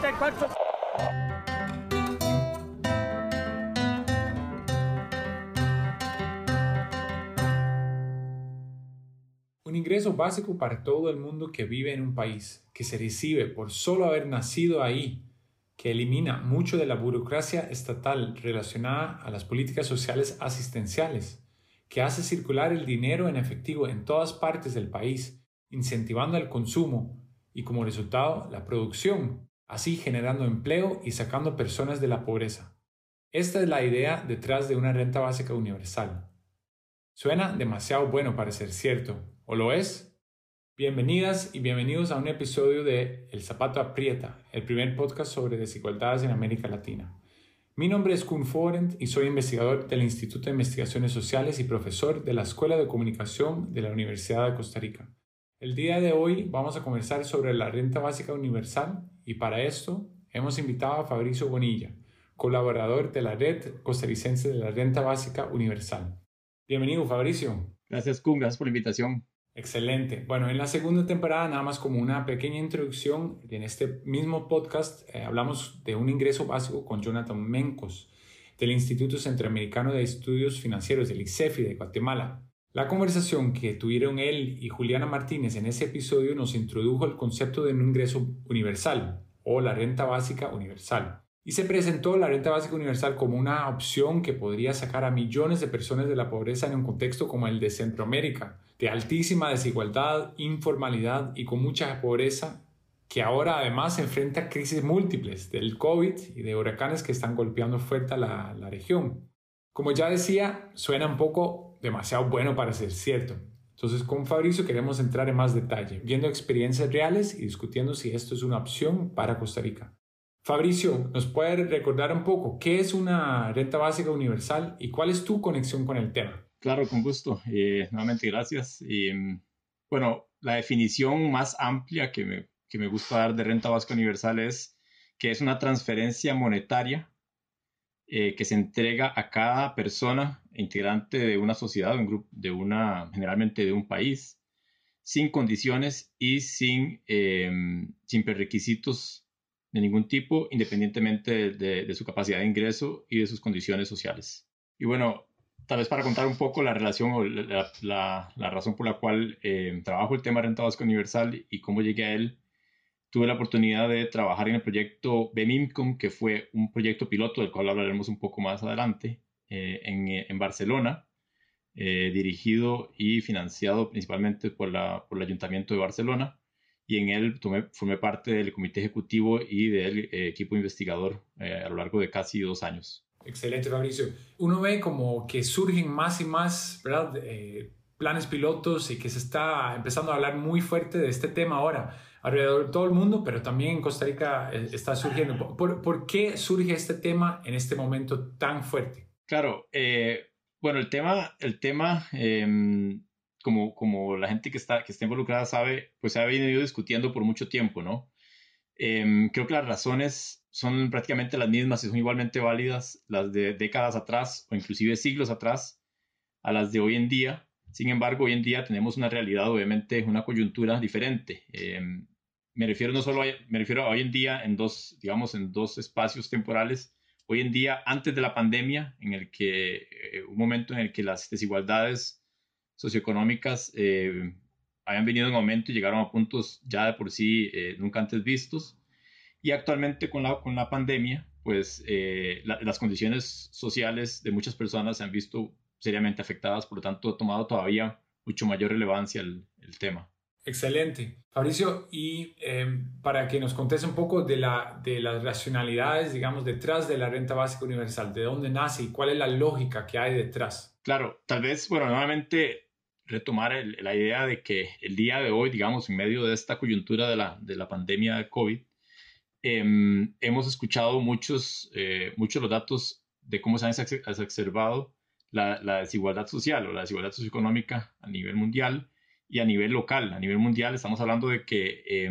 94. Un ingreso básico para todo el mundo que vive en un país, que se recibe por solo haber nacido ahí, que elimina mucho de la burocracia estatal relacionada a las políticas sociales asistenciales, que hace circular el dinero en efectivo en todas partes del país, incentivando el consumo y como resultado la producción, así generando empleo y sacando personas de la pobreza. Esta es la idea detrás de una renta básica universal. Suena demasiado bueno para ser cierto, ¿o lo es? Bienvenidas y bienvenidos a un episodio de El Zapato Aprieta, el primer podcast sobre desigualdades en América Latina. Mi nombre es Kun Forent y soy investigador del Instituto de Investigaciones Sociales y profesor de la Escuela de Comunicación de la Universidad de Costa Rica. El día de hoy vamos a conversar sobre la renta básica universal y para esto hemos invitado a Fabricio Bonilla, colaborador de la Red Costarricense de la Renta Básica Universal. Bienvenido, Fabricio. Gracias, Kun. Gracias por la invitación. Excelente. Bueno, en la segunda temporada, nada más como una pequeña introducción, en este mismo podcast eh, hablamos de un ingreso básico con Jonathan Mencos, del Instituto Centroamericano de Estudios Financieros, del ICEFI de Guatemala. La conversación que tuvieron él y Juliana Martínez en ese episodio nos introdujo el concepto de un ingreso universal o la renta básica universal. Y se presentó la renta básica universal como una opción que podría sacar a millones de personas de la pobreza en un contexto como el de Centroamérica, de altísima desigualdad, informalidad y con mucha pobreza, que ahora además enfrenta crisis múltiples del COVID y de huracanes que están golpeando fuerte a la, la región. Como ya decía, suena un poco demasiado bueno para ser cierto. Entonces con Fabricio queremos entrar en más detalle, viendo experiencias reales y discutiendo si esto es una opción para Costa Rica. Fabricio, ¿nos puede recordar un poco qué es una renta básica universal y cuál es tu conexión con el tema? Claro, con gusto. Eh, nuevamente, gracias. Bueno, la definición más amplia que me, que me gusta dar de renta básica universal es que es una transferencia monetaria eh, que se entrega a cada persona integrante de una sociedad, un grupo, de una, generalmente de un país, sin condiciones y sin, eh, sin prerequisitos de ningún tipo, independientemente de, de, su capacidad de ingreso y de sus condiciones sociales. Y bueno, tal vez para contar un poco la relación o la, la, razón por la cual eh, trabajo el tema de renta básica universal y cómo llegué a él, tuve la oportunidad de trabajar en el proyecto BEMIMCOM, que fue un proyecto piloto del cual hablaremos un poco más adelante, eh, en, en, Barcelona, eh, dirigido y financiado principalmente por, la, por el Ayuntamiento de Barcelona y en él tomé, formé parte del comité ejecutivo y del eh, equipo investigador eh, a lo largo de casi dos años. Excelente, Fabricio. Uno ve como que surgen más y más ¿verdad? Eh, planes pilotos y que se está empezando a hablar muy fuerte de este tema ahora alrededor de todo el mundo, pero también en Costa Rica eh, está surgiendo. ¿Por, por qué surge este tema en este momento tan fuerte? Claro, eh, bueno, el tema, el tema eh, como, como la gente que está, que está involucrada sabe, pues se ha venido discutiendo por mucho tiempo, ¿no? Eh, creo que las razones son prácticamente las mismas y son igualmente válidas las de décadas atrás o inclusive siglos atrás a las de hoy en día. Sin embargo, hoy en día tenemos una realidad, obviamente, una coyuntura diferente. Eh, me refiero no solo a, me refiero a hoy en día en dos, digamos, en dos espacios temporales. Hoy en día, antes de la pandemia, en el que eh, un momento en el que las desigualdades socioeconómicas eh, habían venido en aumento y llegaron a puntos ya de por sí eh, nunca antes vistos. Y actualmente con la, con la pandemia, pues la, las condiciones sociales de muchas personas se han visto seriamente afectadas, por lo tanto ha tomado todavía mucho mayor relevancia el, el tema. Excelente. Fabricio, y eh, para que nos contes un poco de, la, de las racionalidades, digamos, detrás de la renta básica universal, de dónde nace y cuál es la lógica que hay detrás. Claro, tal vez, bueno, nuevamente retomar el, la idea de que el día de hoy, digamos, en medio de esta coyuntura de la, de la pandemia de COVID, eh, hemos escuchado muchos, eh, muchos los datos de cómo se han exacerbado la, desigualdad social o la desigualdad socioeconómica a nivel mundial y a nivel local. A nivel mundial estamos hablando de que, eh,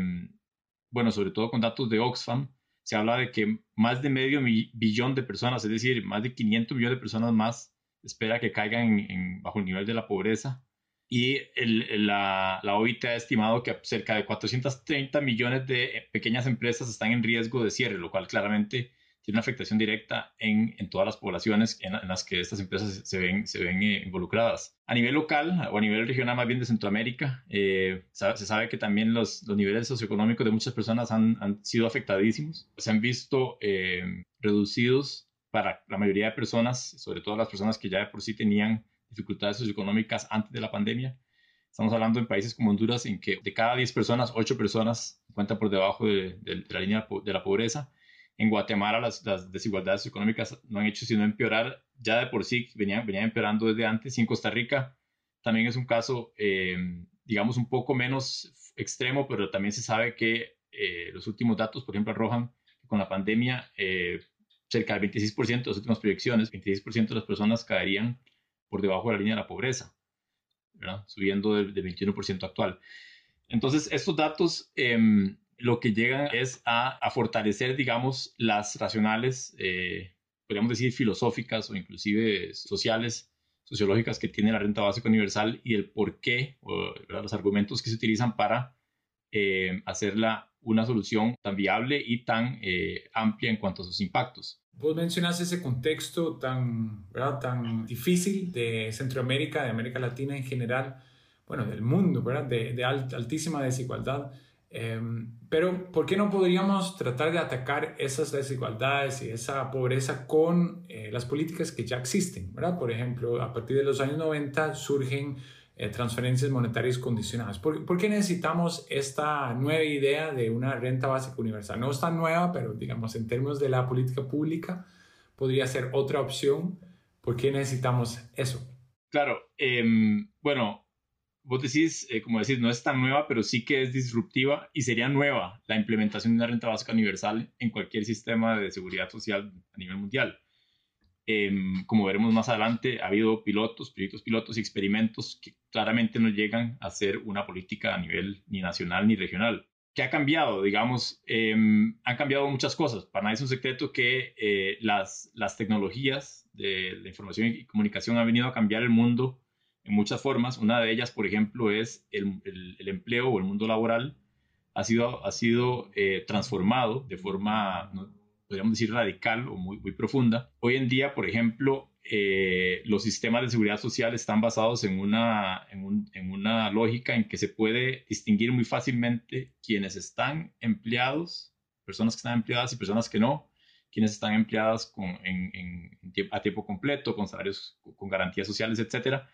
bueno, sobre todo con datos de Oxfam, se habla de que más de medio billón de personas, es decir, más de 500 millones de personas más, espera que caigan en, bajo el nivel de la pobreza y la, la OIT ha estimado que cerca de 430 millones de pequeñas empresas están en riesgo de cierre, lo cual claramente tiene una afectación directa en, todas las poblaciones en, las que estas empresas se ven, eh, involucradas. A nivel local o a nivel regional, más bien de Centroamérica, eh, se sabe que también los, niveles socioeconómicos de muchas personas han, han sido afectadísimos. Se han visto eh, reducidos para la mayoría de personas, sobre todo las personas que ya de por sí tenían dificultades socioeconómicas antes de la pandemia. Estamos hablando en países como Honduras en que de cada 10 personas, 8 personas cuentan por debajo de, la línea de la pobreza. En Guatemala las, desigualdades económicas no han hecho sino empeorar, ya de por sí venían, venían empeorando desde antes. Y en Costa Rica también es un caso, eh, digamos, un poco menos extremo, pero también se sabe que eh, los últimos datos, por ejemplo, arrojan que con la pandemia eh, cerca del 26% de las últimas proyecciones, 26% de las personas caerían por debajo de la línea de la pobreza, subiendo del, 21% actual. Entonces, estos datos em, lo que llegan es a, fortalecer, digamos, las racionales, eh, podríamos decir filosóficas o inclusive sociales, sociológicas que tiene la renta básica universal y el por qué, o, los argumentos que se utilizan para eh, hacerla una solución tan viable y tan eh, amplia en cuanto a sus impactos. Vos mencionas ese contexto tan, ¿verdad? tan difícil de Centroamérica, de América Latina en general, bueno, del mundo, ¿verdad? De, de altísima desigualdad. Em, pero, ¿por qué no podríamos tratar de atacar esas desigualdades y esa pobreza con eh, las políticas que ya existen? ¿verdad? Por ejemplo, a partir de los años 90 surgen eh, transferencias monetarias condicionadas. ¿Por, qué necesitamos esta nueva idea de una renta básica universal? No es tan nueva, pero digamos en términos de la política pública podría ser otra opción. ¿Por qué necesitamos eso? Claro, em, bueno, vos decís, eh, como decís, no es tan nueva, pero sí que es disruptiva y sería nueva la implementación de una renta básica universal en cualquier sistema de seguridad social a nivel mundial. Em, como veremos más adelante, ha habido pilotos, proyectos pilotos y experimentos que claramente no llegan a ser una política a nivel ni nacional ni regional. ¿Qué ha cambiado? Digamos, em, han cambiado muchas cosas. Para nadie es un secreto que eh, las, las tecnologías de la información y comunicación han venido a cambiar el mundo en muchas formas. Una de ellas, por ejemplo, es el, el, empleo o el mundo laboral ha sido, ha sido eh, transformado de forma, podríamos decir, radical o muy, muy profunda. Hoy en día, por ejemplo, eh, los sistemas de seguridad social están basados en una, en, una lógica en que se puede distinguir muy fácilmente quienes están empleados, personas que están empleadas y personas que no, quienes están empleadas con, en, a tiempo completo, con salarios, con garantías sociales, etcétera.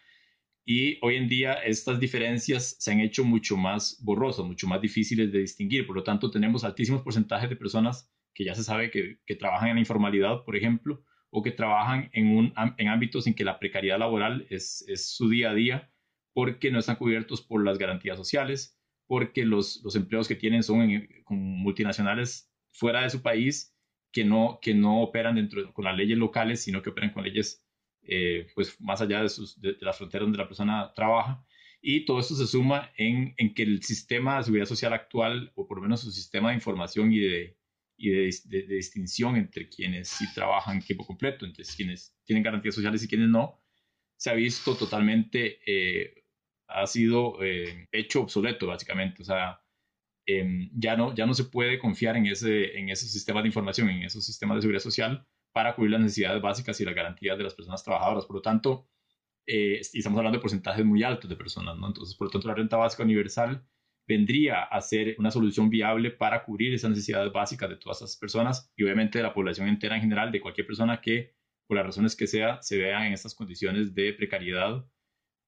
Y hoy en día estas diferencias se han hecho mucho más borrosas, mucho más difíciles de distinguir. Por lo tanto, tenemos altísimos porcentajes de personas que ya se sabe que, trabajan en la informalidad, por ejemplo, o que trabajan en, un, en ámbitos en que la precariedad laboral es, su día a día, porque no están cubiertos por las garantías sociales, porque los, los empleos que tienen son con multinacionales fuera de su país que no, que no operan dentro con las leyes locales, sino que operan con leyes eh, pues más allá de, sus, de, las fronteras donde la persona trabaja. Y todo esto se suma en, que el sistema de seguridad social actual, o por lo menos su sistema de información y de, y de, distinción entre quienes sí trabajan tiempo completo, entre quienes tienen garantías sociales y quienes no, se ha visto totalmente, eh, ha sido eh, hecho obsoleto básicamente. O sea, em, ya, no, ya no se puede confiar en, ese, en esos sistemas de información, en esos sistemas de seguridad social para cubrir las necesidades básicas y las garantías de las personas trabajadoras. Por lo tanto, eh, estamos hablando de porcentajes muy altos de personas, ¿no? Entonces, por lo tanto, la renta básica universal vendría a ser una solución viable para cubrir esas necesidades básicas de todas esas personas y obviamente de la población entera en general, de cualquier persona que, por las razones que sea, se vea en estas condiciones de precariedad,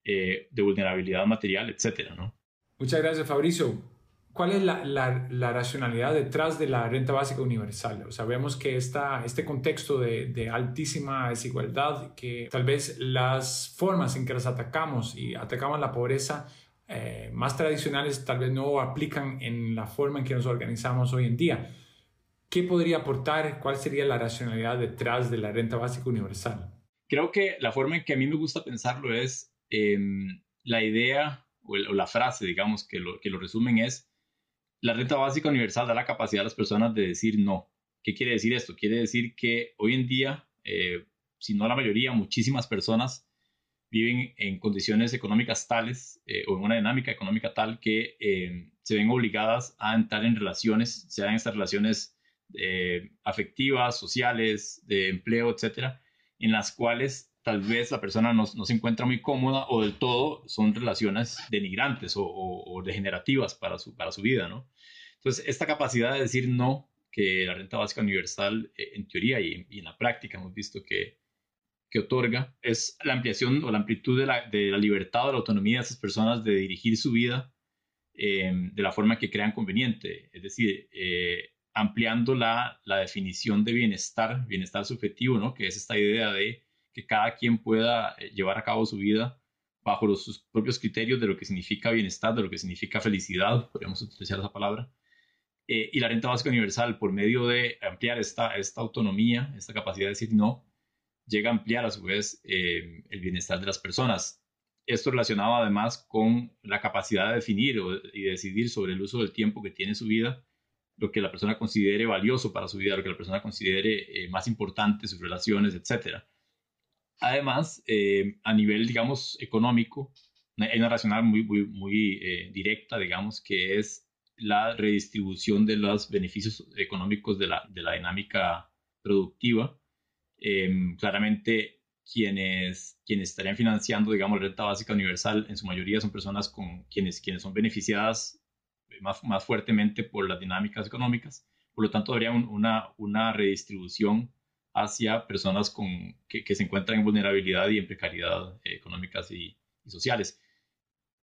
eh, de vulnerabilidad material, etcétera, ¿no? Muchas gracias, Fabricio. ¿Cuál es la, la, racionalidad detrás de la renta básica universal? O sea, que esta, este contexto de, de, altísima desigualdad, que tal vez las formas en que las atacamos y atacamos la pobreza eh, más tradicionales tal vez no aplican en la forma en que nos organizamos hoy en día. ¿Qué podría aportar? ¿Cuál sería la racionalidad detrás de la renta básica universal? Creo que la forma en que a mí me gusta pensarlo es em, la idea o, la frase, digamos, que lo, que lo resumen es, la renta básica universal da la capacidad a las personas de decir no. ¿Qué quiere decir esto? Quiere decir que hoy en día, eh, si no la mayoría, muchísimas personas viven en condiciones económicas tales eh, o en una dinámica económica tal que eh, se ven obligadas a entrar en relaciones, sean estas relaciones afectivas, sociales, de empleo, etcétera, en las cuales tal vez la persona no, se encuentra muy cómoda o del todo son relaciones denigrantes o, degenerativas para su, para su vida, ¿no? Entonces, esta capacidad de decir no, que la renta básica universal, en teoría y, y en la práctica hemos visto que, que otorga es la ampliación o la amplitud de la, de la libertad o la autonomía de esas personas de dirigir su vida eh, de la forma que crean conveniente. Es decir, eh, ampliando la, la, definición de bienestar, bienestar subjetivo, ¿no? que es esta idea de que cada quien pueda eh, llevar a cabo su vida bajo los, sus propios criterios de lo que significa bienestar, de lo que significa felicidad, podríamos utilizar esa palabra. y la renta básica universal, por medio de ampliar esta, esta autonomía, esta capacidad de decir no, llega a ampliar a su vez eh, el bienestar de las personas. Esto relacionado además con la capacidad de definir y decidir sobre el uso del tiempo que tiene su vida, lo que la persona considere valioso para su vida, lo que la persona considere eh, más importante, sus relaciones, etc. Además, eh, a nivel, digamos, económico, hay una racional muy, muy, muy directa, digamos, que es la redistribución de los beneficios económicos de la, de la dinámica productiva Em, claramente, quienes, quienes estarían financiando, digamos, la renta básica universal, en su mayoría son personas con quienes, quienes son beneficiadas más, más fuertemente por las dinámicas económicas. Por lo tanto, habría una, una redistribución hacia personas con, que, se encuentran en vulnerabilidad y en precariedad eh, económicas y, sociales.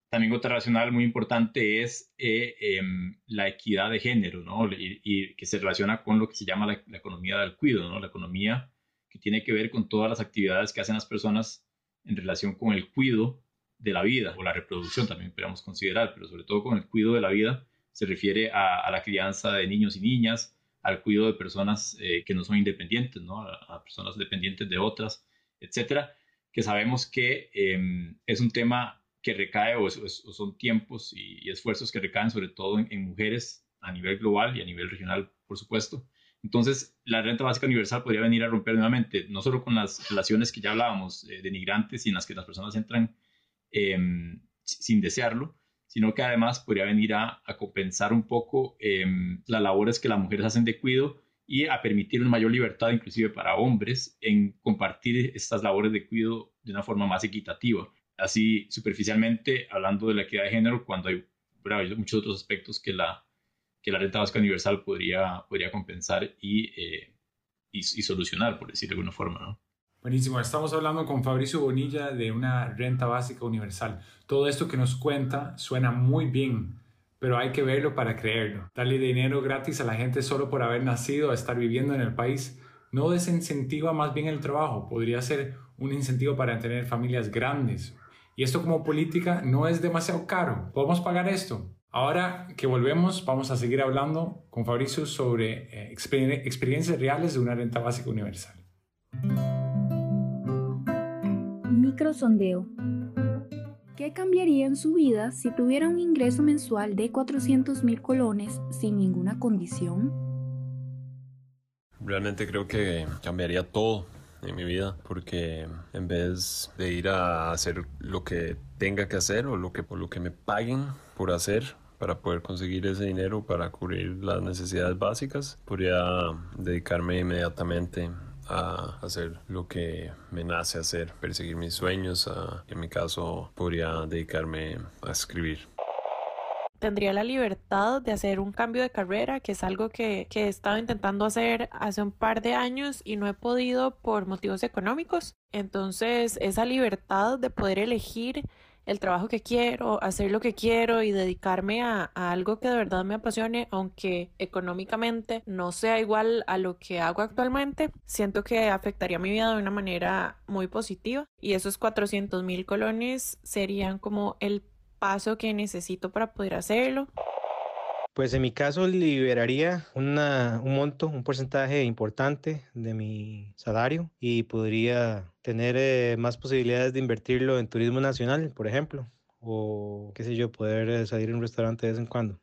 También otra racional muy importante es eh, em, la equidad de género, ¿no? Y, que se relaciona con lo que se llama la, economía del cuidado, ¿no? La economía que tiene que ver con todas las actividades que hacen las personas en relación con el cuidado de la vida o la reproducción también podríamos considerar, pero sobre todo con el cuidado de la vida se refiere a, la crianza de niños y niñas, al cuidado de personas eh, que no son independientes, ¿no? A, personas dependientes de otras, etcétera, que sabemos que em, es un tema que recae o, son tiempos y, esfuerzos que recaen sobre todo en mujeres a nivel global y a nivel regional, por supuesto, entonces, la renta básica universal podría venir a romper nuevamente, no solo con las relaciones que ya hablábamos, eh, denigrantes y en las que las personas entran em, sin desearlo, sino que además podría venir a, compensar un poco em, las labores que las mujeres hacen de cuidado y a permitir una mayor libertad, inclusive para hombres, en compartir estas labores de cuidado de una forma más equitativa. Así, superficialmente, hablando de la equidad de género, cuando hay, hay muchos otros aspectos que la, que la renta básica universal podría, podría compensar y, eh, y, solucionar, por decirlo de alguna forma. ¿no? Buenísimo, estamos hablando con Fabricio Bonilla de una renta básica universal. Todo esto que nos cuenta suena muy bien, pero hay que verlo para creerlo. Darle dinero gratis a la gente solo por haber nacido a estar viviendo en el país no desincentiva más bien el trabajo, podría ser un incentivo para tener familias grandes. Y esto como política no es demasiado caro. ¿Podemos pagar esto? Ahora que volvemos, vamos a seguir hablando con Fabricio sobre eh, experiencias reales de una renta básica universal. Microsondeo. ¿Qué cambiaría en su vida si tuviera un ingreso mensual de 400 mil colones sin ninguna condición? Realmente creo que cambiaría todo en mi vida porque en vez de ir a hacer lo que tenga que hacer o lo que, por lo que me paguen por hacer, para poder conseguir ese dinero para cubrir las necesidades básicas. Podría dedicarme inmediatamente a hacer lo que me nace hacer, perseguir mis sueños. en mi caso, podría dedicarme a escribir tendría la libertad de hacer un cambio de carrera, que es algo que, que, he estado intentando hacer hace un par de años y no he podido por motivos económicos. Entonces, esa libertad de poder elegir el trabajo que quiero, hacer lo que quiero y dedicarme a, algo que de verdad me apasione, aunque económicamente no sea igual a lo que hago actualmente, siento que afectaría mi vida de una manera muy positiva y esos 400 mil colones serían como el paso que necesito para poder hacerlo. Pues en mi caso liberaría una, un monto, un porcentaje importante de mi salario y podría tener eh, más posibilidades de invertirlo en turismo nacional, por ejemplo, o qué sé yo, poder eh, salir a un restaurante de vez en cuando.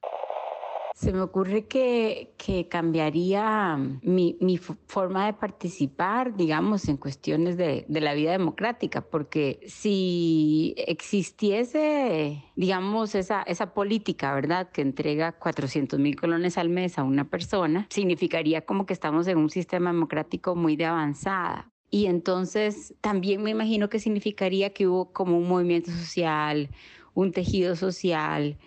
Se me ocurre que, cambiaría mi, forma de participar, digamos, en cuestiones de, de, la vida democrática, porque si existiese, digamos, esa, esa política, ¿verdad?, que entrega 400 mil colones al mes a una persona, significaría como que estamos en un sistema democrático muy de avanzada. Y entonces también me imagino que significaría que hubo como un movimiento social, un tejido social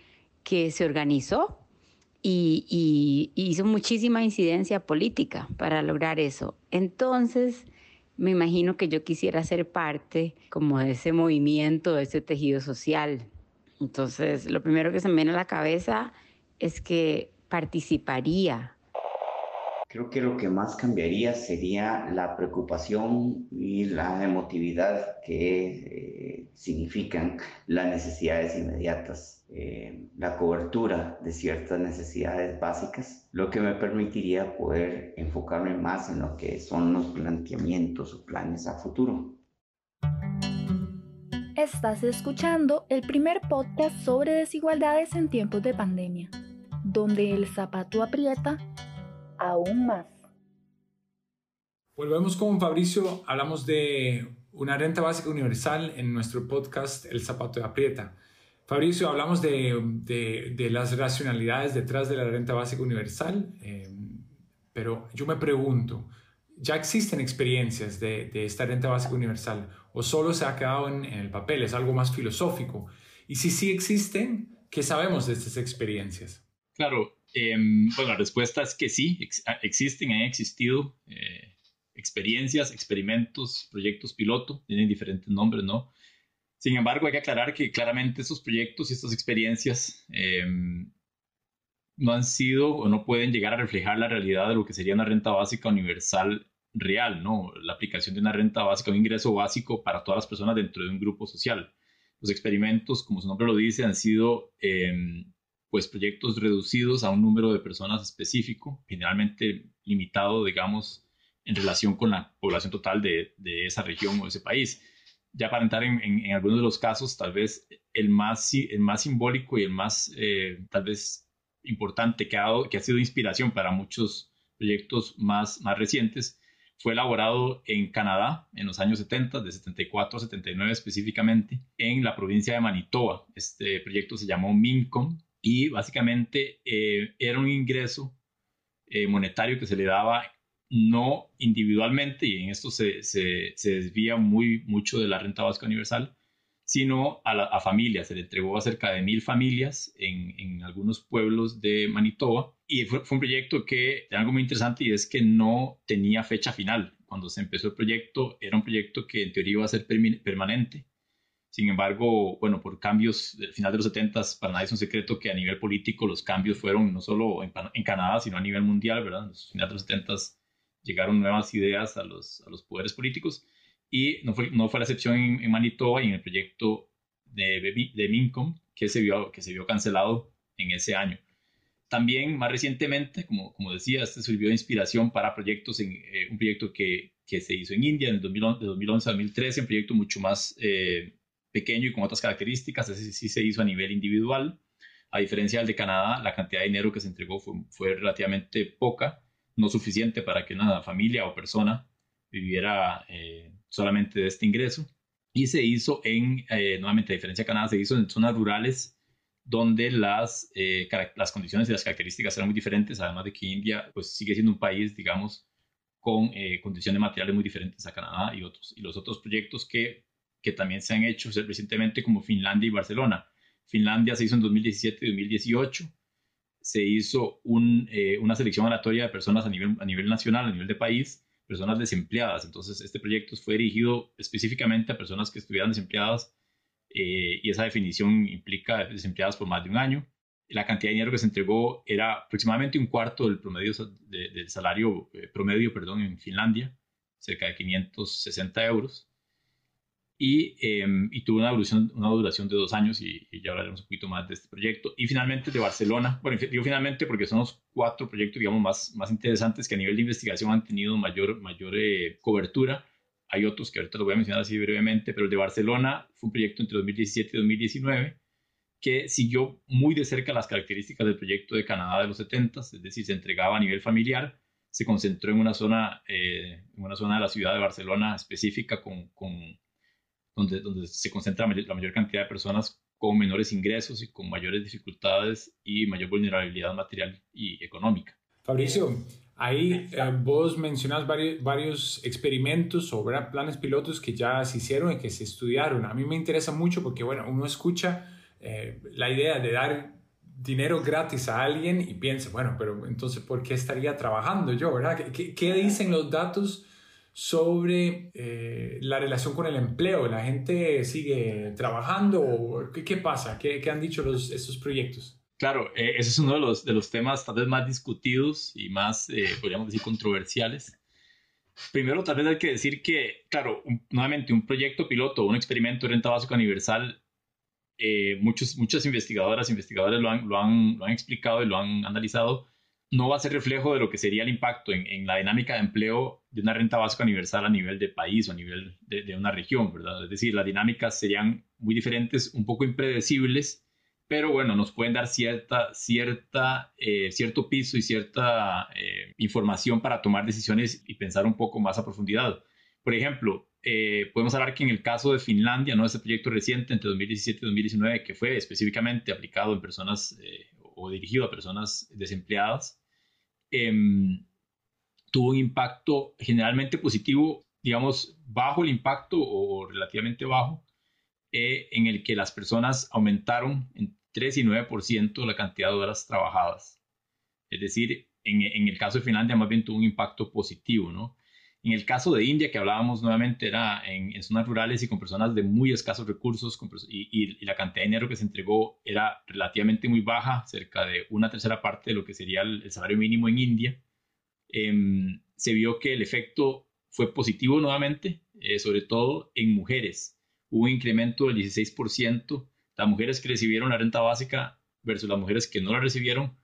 que se organizó y, hizo muchísima incidencia política para lograr eso. Entonces, me imagino que yo quisiera ser parte como de ese movimiento, de ese tejido social. Entonces, lo primero que se me viene a la cabeza es que participaría Creo que lo que más cambiaría sería la preocupación y la emotividad que eh, significan las necesidades inmediatas, eh, la cobertura de ciertas necesidades básicas, lo que me permitiría poder enfocarme más en lo que son los planteamientos o planes a futuro. Estás escuchando el primer podcast sobre desigualdades en tiempos de pandemia, donde el zapato aprieta aún más. Volvemos con Fabricio, hablamos de una renta básica universal en nuestro podcast El zapato de aprieta. Fabricio, hablamos de, de, las racionalidades detrás de la renta básica universal, eh, pero yo me pregunto, ¿ya existen experiencias de, de, esta renta básica universal o solo se ha quedado en, en el papel? ¿Es algo más filosófico? Y si sí existen, ¿qué sabemos de estas experiencias? Claro, Em, bueno, la respuesta es que sí, ah, existen, han existido eh, experiencias, experimentos, proyectos piloto, tienen diferentes nombres, ¿no? Sin embargo, hay que aclarar que claramente estos proyectos y estas experiencias em, no han sido o no pueden llegar a reflejar la realidad de lo que sería una renta básica universal real, ¿no? La aplicación de una renta básica, un ingreso básico para todas las personas dentro de un grupo social. Los experimentos, como su nombre lo dice, han sido eh, pues proyectos reducidos a un número de personas específico, generalmente limitado, digamos, en relación con la población total de, esa región o ese país. Ya para entrar en, algunos de los casos, tal vez el más, el más simbólico y el más, eh, tal vez, importante que ha, que ha sido inspiración para muchos proyectos más, más recientes, fue elaborado en Canadá en los años 70, de 74 a 79 específicamente, en la provincia de Manitoba. Este proyecto se llamó MINCOM y básicamente eh, era un ingreso eh, monetario que se le daba no individualmente, y en esto se, se, desvía muy mucho de la renta básica universal, sino a, a familias. Se le entregó a cerca de mil familias en, en algunos pueblos de Manitoba y fue, un proyecto que tiene algo muy interesante y es que no tenía fecha final. Cuando se empezó el proyecto, era un proyecto que en teoría iba a ser permanente sin embargo, bueno, por cambios del final de los 70, para nadie es un secreto que a nivel político los cambios fueron no solo en, Canadá, sino a nivel mundial, ¿verdad? En los finales de los 70 llegaron nuevas ideas a los, a los poderes políticos y no fue, no fue la excepción en, Manitoba y en el proyecto de, de Mincom que se, vio, que se vio cancelado en ese año. También, más recientemente, como, como decía, este sirvió de inspiración para proyectos, en, eh, un proyecto que, que, se hizo en India en el 2011, de 2011 a 2013, un proyecto mucho más eh, pequeño y con otras características, ese sí se hizo a nivel individual. A diferencia del de Canadá, la cantidad de dinero que se entregó fue, relativamente poca, no suficiente para que una familia o persona viviera eh, solamente de este ingreso. Y se hizo en, eh, nuevamente a diferencia de Canadá, se hizo en zonas rurales donde las, eh, las condiciones y las características eran muy diferentes, además de que India pues, sigue siendo un país, digamos, con condiciones materiales muy diferentes a Canadá y otros. Y los otros proyectos que que también se han hecho recientemente como Finlandia y Barcelona. Finlandia se hizo en 2017 y 2018. Se hizo eh, una selección aleatoria de personas a nivel, nacional, a nivel de país, personas desempleadas. Entonces, este proyecto fue dirigido específicamente a personas que estuvieran desempleadas eh, y esa definición implica desempleadas por más de un año. La cantidad de dinero que se entregó era aproximadamente un cuarto del promedio del salario eh, promedio perdón, en Finlandia, cerca de 560 euros y, em, y tuvo una duración, una duración de dos años y, ya hablaremos un poquito más de este proyecto. Y finalmente de Barcelona, bueno, digo finalmente porque son los cuatro proyectos, digamos, más, más interesantes que a nivel de investigación han tenido mayor, mayor eh, cobertura. Hay otros que ahorita los voy a mencionar así brevemente, pero el de Barcelona fue un proyecto entre 2017 y 2019 que siguió muy de cerca las características del proyecto de Canadá de los 70, es decir, se entregaba a nivel familiar, se concentró en una zona, eh, en una zona de la ciudad de Barcelona específica con, con donde, donde se concentra la mayor cantidad de personas con menores ingresos y con mayores dificultades y mayor vulnerabilidad material y económica. Fabricio, ahí eh, vos mencionas varios, varios experimentos o planes pilotos que ya se hicieron y que se estudiaron. A mí me interesa mucho porque, bueno, uno escucha eh, la idea de dar dinero gratis a alguien y piensa, bueno, pero entonces, ¿por qué estaría trabajando yo, verdad? ¿Qué, qué dicen los datos sobre eh, la relación con el empleo? ¿La gente sigue trabajando qué, qué pasa? ¿Qué, ¿Qué, han dicho los, estos proyectos? Claro, eh, ese es uno de los, de los temas tal vez más discutidos y más, podríamos decir, controversiales. Primero, tal vez hay que decir que, claro, nuevamente un proyecto piloto, un experimento de renta básica universal eh, muchos, muchas investigadoras, investigadores lo han, lo, han, lo han, explicado y lo han analizado, no va a ser reflejo de lo que sería el impacto en, en, la dinámica de empleo de una renta básica universal a nivel de país o a nivel de, una región, ¿verdad? Es decir, las dinámicas serían muy diferentes, un poco impredecibles, pero bueno, nos pueden dar cierta, cierta, eh, cierto piso y cierta eh, información para tomar decisiones y pensar un poco más a profundidad. Por ejemplo, eh, podemos hablar que en el caso de Finlandia, ¿no? ese proyecto reciente entre 2017 y 2019, que fue específicamente aplicado en personas o dirigido a personas desempleadas, em, tuvo un impacto generalmente positivo, digamos, bajo el impacto o relativamente bajo, eh, en el que las personas aumentaron en 3 y 9% la cantidad de horas trabajadas. Es decir, en, en, el caso de Finlandia más bien tuvo un impacto positivo, ¿no? En el caso de India, que hablábamos nuevamente, era en, zonas rurales y con personas de muy escasos recursos y, la cantidad de dinero que se entregó era relativamente muy baja, cerca de una tercera parte de lo que sería el, salario mínimo en India. Em, se vio que el efecto fue positivo nuevamente, eh, sobre todo en mujeres. Hubo un incremento del 16%. Las mujeres que recibieron la renta básica versus las mujeres que no la recibieron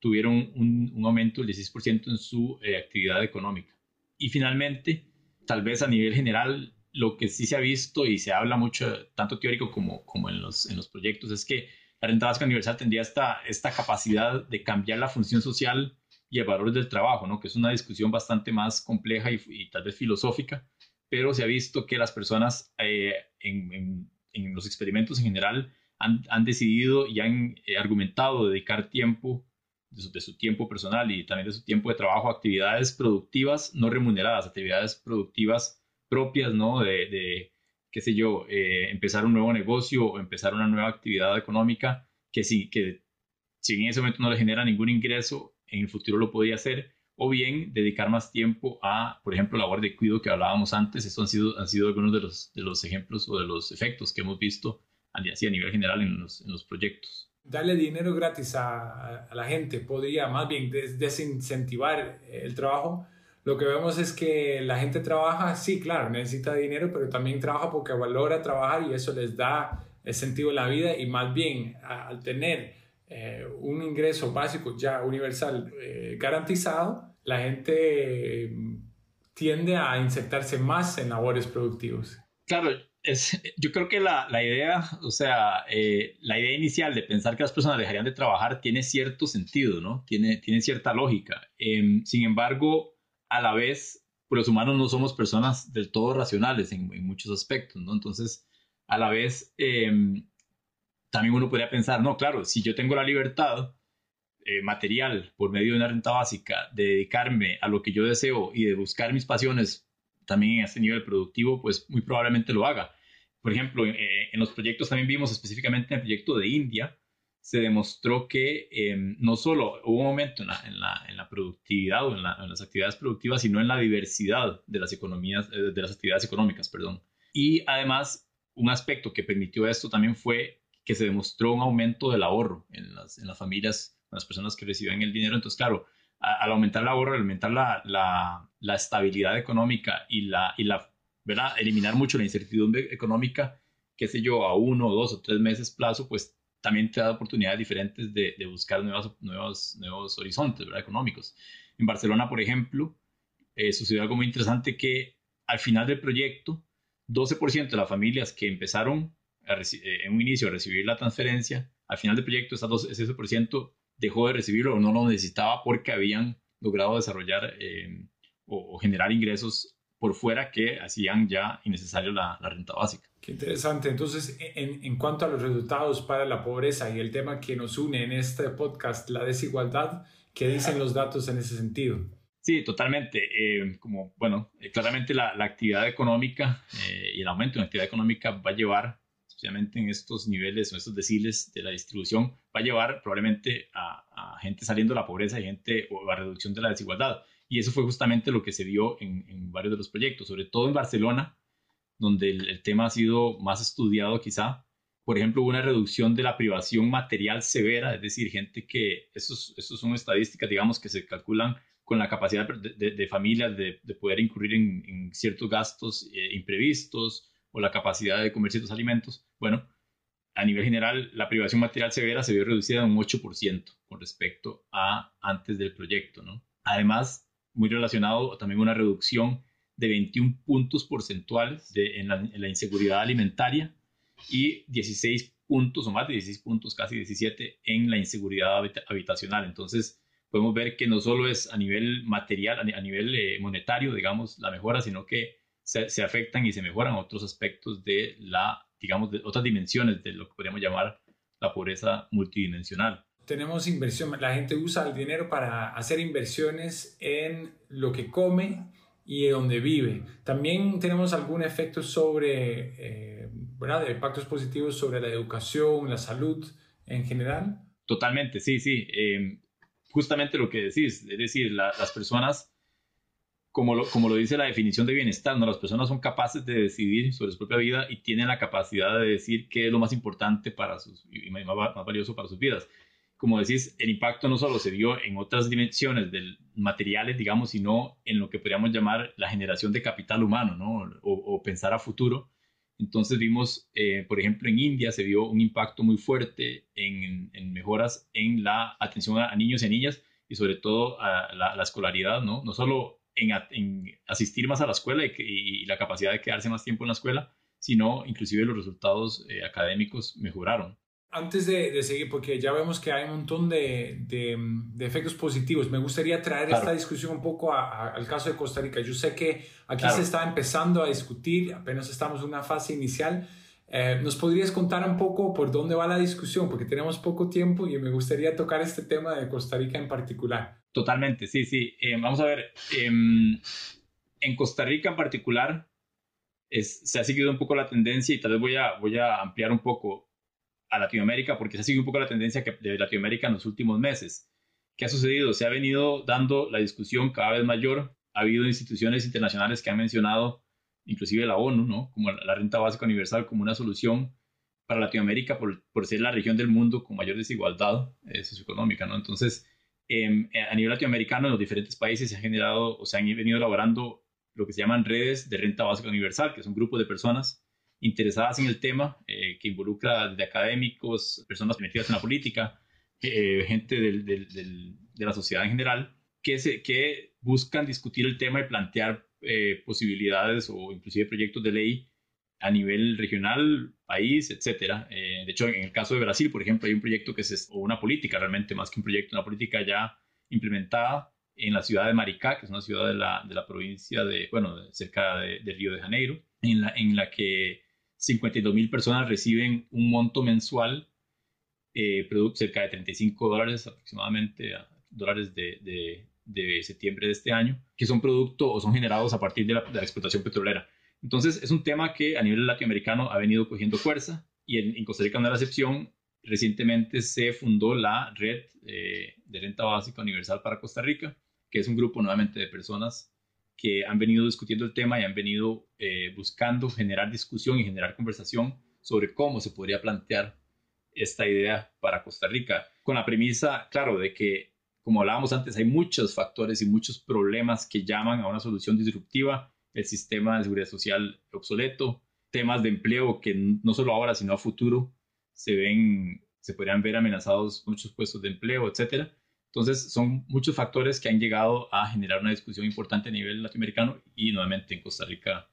tuvieron un, aumento del 16% en su eh, actividad económica. Y finalmente, tal vez a nivel general, lo que sí se ha visto y se habla mucho, tanto teórico como, como en, los, en los proyectos, es que la renta básica universal tendría esta, esta capacidad de cambiar la función social y el valor del trabajo, ¿no? que es una discusión bastante más compleja y, tal vez filosófica, pero se ha visto que las personas eh, en, en, los experimentos en general han, han decidido y han eh, argumentado dedicar tiempo de su, tiempo personal y también de su tiempo de trabajo, actividades productivas no remuneradas, actividades productivas propias, ¿no? De, de qué sé yo, eh, empezar un nuevo negocio o empezar una nueva actividad económica que si, que si en ese momento no le genera ningún ingreso, en el futuro lo podría hacer, o bien dedicar más tiempo a, por ejemplo, labor de cuidado que hablábamos antes. Estos han sido, han sido algunos de los, de los ejemplos o de los efectos que hemos visto así a nivel general en los, en los proyectos darle dinero gratis a, la gente podría más bien desincentivar el trabajo. Lo que vemos es que la gente trabaja, sí, claro, necesita dinero, pero también trabaja porque valora trabajar y eso les da el sentido de la vida y más bien al tener eh, un ingreso básico ya universal eh, garantizado, la gente mm, tiende a insertarse más en labores productivos. Claro, yo creo que la, la idea, o sea, eh, la idea inicial de pensar que las personas dejarían de trabajar tiene cierto sentido, ¿no? Tiene, tiene cierta lógica. Em, sin embargo, a la vez, los humanos no somos personas del todo racionales en, en muchos aspectos, ¿no? Entonces, a la vez, em, también uno podría pensar, no, claro, si yo tengo la libertad eh, material por medio de una renta básica de dedicarme a lo que yo deseo y de buscar mis pasiones también en este nivel productivo, pues muy probablemente lo haga. Por ejemplo, eh, en los proyectos también vimos específicamente en el proyecto de India, se demostró que em, no solo hubo un aumento en la, en la, en la productividad o en, las actividades productivas, sino en la diversidad de las economías, eh, de las actividades económicas, perdón. Y además, un aspecto que permitió esto también fue que se demostró un aumento del ahorro en las, en las familias, en las personas que recibían el dinero. Entonces, claro, al aumentar el ahorro, al aumentar la, la, la estabilidad económica y la, y la ¿verdad? eliminar mucho la incertidumbre económica, qué sé yo, a uno, dos o tres meses plazo, pues también te da oportunidades diferentes de, de buscar nuevos, nuevos, nuevos horizontes ¿verdad? económicos. En Barcelona, por ejemplo, eh, sucedió algo muy interesante que al final del proyecto, 12% de las familias que empezaron eh, en un inicio a recibir la transferencia al final del proyecto ese 12% dejó de recibirlo o no lo necesitaba porque habían logrado desarrollar eh, o, generar ingresos por fuera que hacían ya innecesario la, renta básica. Qué interesante. Entonces, en, en, cuanto a los resultados para la pobreza y el tema que nos une en este podcast, la desigualdad, ¿qué dicen los datos en ese sentido? Sí, totalmente. Eh, como, bueno, eh, claramente la, la, actividad económica y el aumento de la actividad económica va a llevar especialmente en estos niveles o estos deciles de la distribución, va a llevar probablemente a, gente saliendo de la pobreza y gente o a reducción de la desigualdad. Y eso fue justamente lo que se vio en, varios de los proyectos, sobre todo en Barcelona, donde el, tema ha sido más estudiado quizá. Por ejemplo, hubo una reducción de la privación material severa, es decir, gente que, esos, son estadísticas, digamos, que se calculan con la capacidad de, familias de, poder incurrir en, ciertos gastos eh, imprevistos o la capacidad de comer ciertos alimentos, bueno, a nivel general, la privación material severa se vio reducida un 8% con respecto a antes del proyecto, ¿no? Además, muy relacionado también una reducción de 21 puntos porcentuales en, la, inseguridad alimentaria y 16 puntos o más de 16 puntos, casi 17 en la inseguridad habitacional. Entonces, podemos ver que no solo es a nivel material, a, nivel eh, monetario, digamos, la mejora, sino que se, afectan y se mejoran otros aspectos de la, digamos, de otras dimensiones de lo que podríamos llamar la pobreza multidimensional. Tenemos inversión, la gente usa el dinero para hacer inversiones en lo que come y en donde vive. También tenemos algún efecto sobre, eh, ¿verdad? De impactos positivos sobre la educación, la salud en general. Totalmente, sí, sí. Eh, justamente lo que decís, es decir, las personas como lo, como lo dice la definición de bienestar, ¿no? las personas son capaces de decidir sobre su propia vida y tienen la capacidad de decir qué es lo más importante para sus, y más, más valioso para sus vidas. Como decís, el impacto no solo se dio en otras dimensiones del materiales, digamos, sino en lo que podríamos llamar la generación de capital humano, ¿no? O, pensar a futuro. Entonces vimos, eh, por ejemplo, en India se vio un impacto muy fuerte en, en mejoras en la atención a, niños y niñas y sobre todo a la, la escolaridad, ¿no? No solo en, asistir más a la escuela y, la capacidad de quedarse más tiempo en la escuela, sino inclusive los resultados eh, académicos mejoraron. Antes de, seguir, porque ya vemos que hay un montón de, de, efectos positivos, me gustaría traer esta discusión un poco al caso de Costa Rica. Yo sé que aquí se está empezando a discutir, apenas estamos en una fase inicial. Eh, ¿Nos podrías contar un poco por dónde va la discusión? Porque tenemos poco tiempo y me gustaría tocar este tema de Costa Rica en particular. Totalmente, sí, sí. Eh, vamos a ver, em, en Costa Rica en particular se ha seguido un poco la tendencia y tal vez voy a, voy a ampliar un poco a Latinoamérica porque se ha seguido un poco la tendencia que, de Latinoamérica en los últimos meses. ¿Qué ha sucedido? Se ha venido dando la discusión cada vez mayor. Ha habido instituciones internacionales que han mencionado, inclusive la ONU, ¿no? como la renta básica universal como una solución para Latinoamérica por, por ser la región del mundo con mayor desigualdad eh, socioeconómica. ¿no? Entonces, eh, a nivel latinoamericano, en los diferentes países se ha generado o se han venido elaborando lo que se llaman redes de renta básica universal, que son grupos de personas interesadas en el tema, eh, que involucra de académicos, personas metidas en la política, eh, gente de la sociedad en general, que, que buscan discutir el tema y plantear posibilidades o inclusive proyectos de ley a nivel regional, país, etcétera. Eh, de hecho, en el caso de Brasil, por ejemplo, hay un proyecto que es o una política realmente, más que un proyecto, una política ya implementada en la ciudad de Maricá, que es una ciudad de la, de la provincia de, bueno, cerca de, Río de Janeiro, en la, en la que 52 mil personas reciben un monto mensual, eh, cerca de 35 dólares aproximadamente, dólares de, de, septiembre de este año, que son producto o son generados a partir de la, de la explotación petrolera. Entonces, es un tema que a nivel latinoamericano ha venido cogiendo fuerza y en, Costa Rica no es la excepción. Recientemente se fundó la Red eh, de Renta Básica Universal para Costa Rica, que es un grupo nuevamente de personas que han venido discutiendo el tema y han venido eh, buscando generar discusión y generar conversación sobre cómo se podría plantear esta idea para Costa Rica, con la premisa, claro, de que, como hablábamos antes, hay muchos factores y muchos problemas que llaman a una solución disruptiva el sistema de seguridad social obsoleto, temas de empleo que no solo ahora, sino a futuro se ven, se podrían ver amenazados muchos puestos de empleo, etcétera. Entonces, son muchos factores que han llegado a generar una discusión importante a nivel latinoamericano y nuevamente en Costa Rica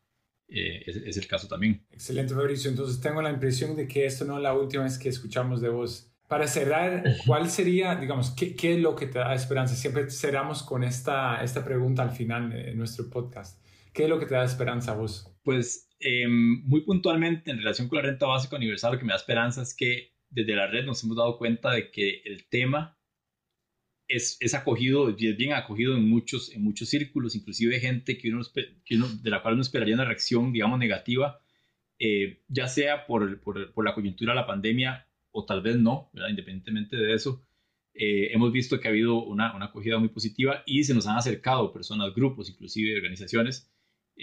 eh, es, el caso también. Excelente, Fabricio. Entonces, tengo la impresión de que esto no es la última vez que escuchamos de vos Para cerrar, ¿cuál sería, digamos, qué, qué, es lo que te da esperanza? Siempre cerramos con esta, esta pregunta al final de nuestro podcast. ¿Qué es lo que te da esperanza a vos? Pues em, muy puntualmente en relación con la renta básica universal, lo que me da esperanza es que desde la red nos hemos dado cuenta de que el tema es, es acogido, es bien acogido en muchos, en muchos círculos, inclusive gente que uno, que uno, de la cual uno esperaría una reacción, digamos, negativa, eh, ya sea por, por, por, la coyuntura de la pandemia o tal vez no, ¿verdad? independientemente de eso. Eh, hemos visto que ha habido una, una acogida muy positiva y se nos han acercado personas, grupos, inclusive organizaciones,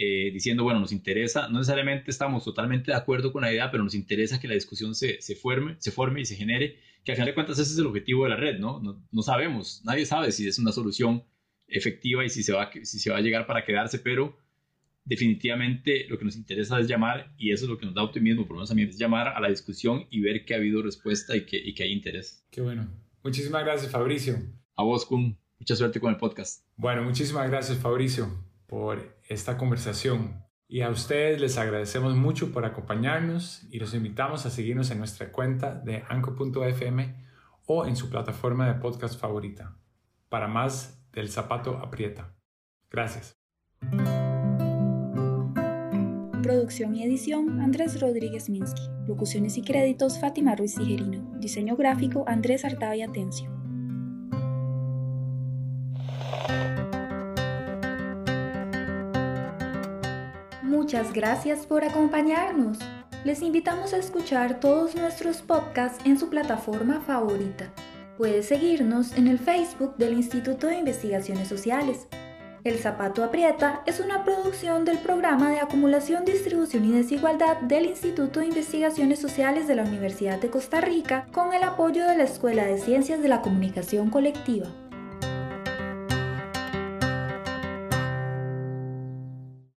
eh, diciendo, bueno, nos interesa, no necesariamente estamos totalmente de acuerdo con la idea, pero nos interesa que la discusión se, se, forme, se forme y se genere, que al final de cuentas ese es el objetivo de la red, ¿no? No, no sabemos, nadie sabe si es una solución efectiva y si se, va, si se va a llegar para quedarse, pero definitivamente lo que nos interesa es llamar, y eso es lo que nos da optimismo, por lo menos a mí, es llamar a la discusión y ver que ha habido respuesta y que, y que hay interés. Qué bueno. Muchísimas gracias, Fabricio. A vos, Kun. Mucha suerte con el podcast. Bueno, muchísimas gracias, Fabricio por esta conversación. Y a ustedes les agradecemos mucho por acompañarnos y los invitamos a seguirnos en nuestra cuenta de anco.fm o en su plataforma de podcast favorita. Para más del zapato aprieta. Gracias. Producción y edición Andrés Rodríguez Minsky. Locuciones y créditos Fátima Ruiz Tijerino. Diseño gráfico Andrés Artavia Atencio. Muchas gracias por acompañarnos. Les invitamos a escuchar todos nuestros podcasts en su plataforma favorita. Puedes seguirnos en el Facebook del Instituto de Investigaciones Sociales. El Zapato Aprieta es una producción del Programa de Acumulación, Distribución y Desigualdad del Instituto de Investigaciones Sociales de la Universidad de Costa Rica con el apoyo de la Escuela de Ciencias de la Comunicación Colectiva.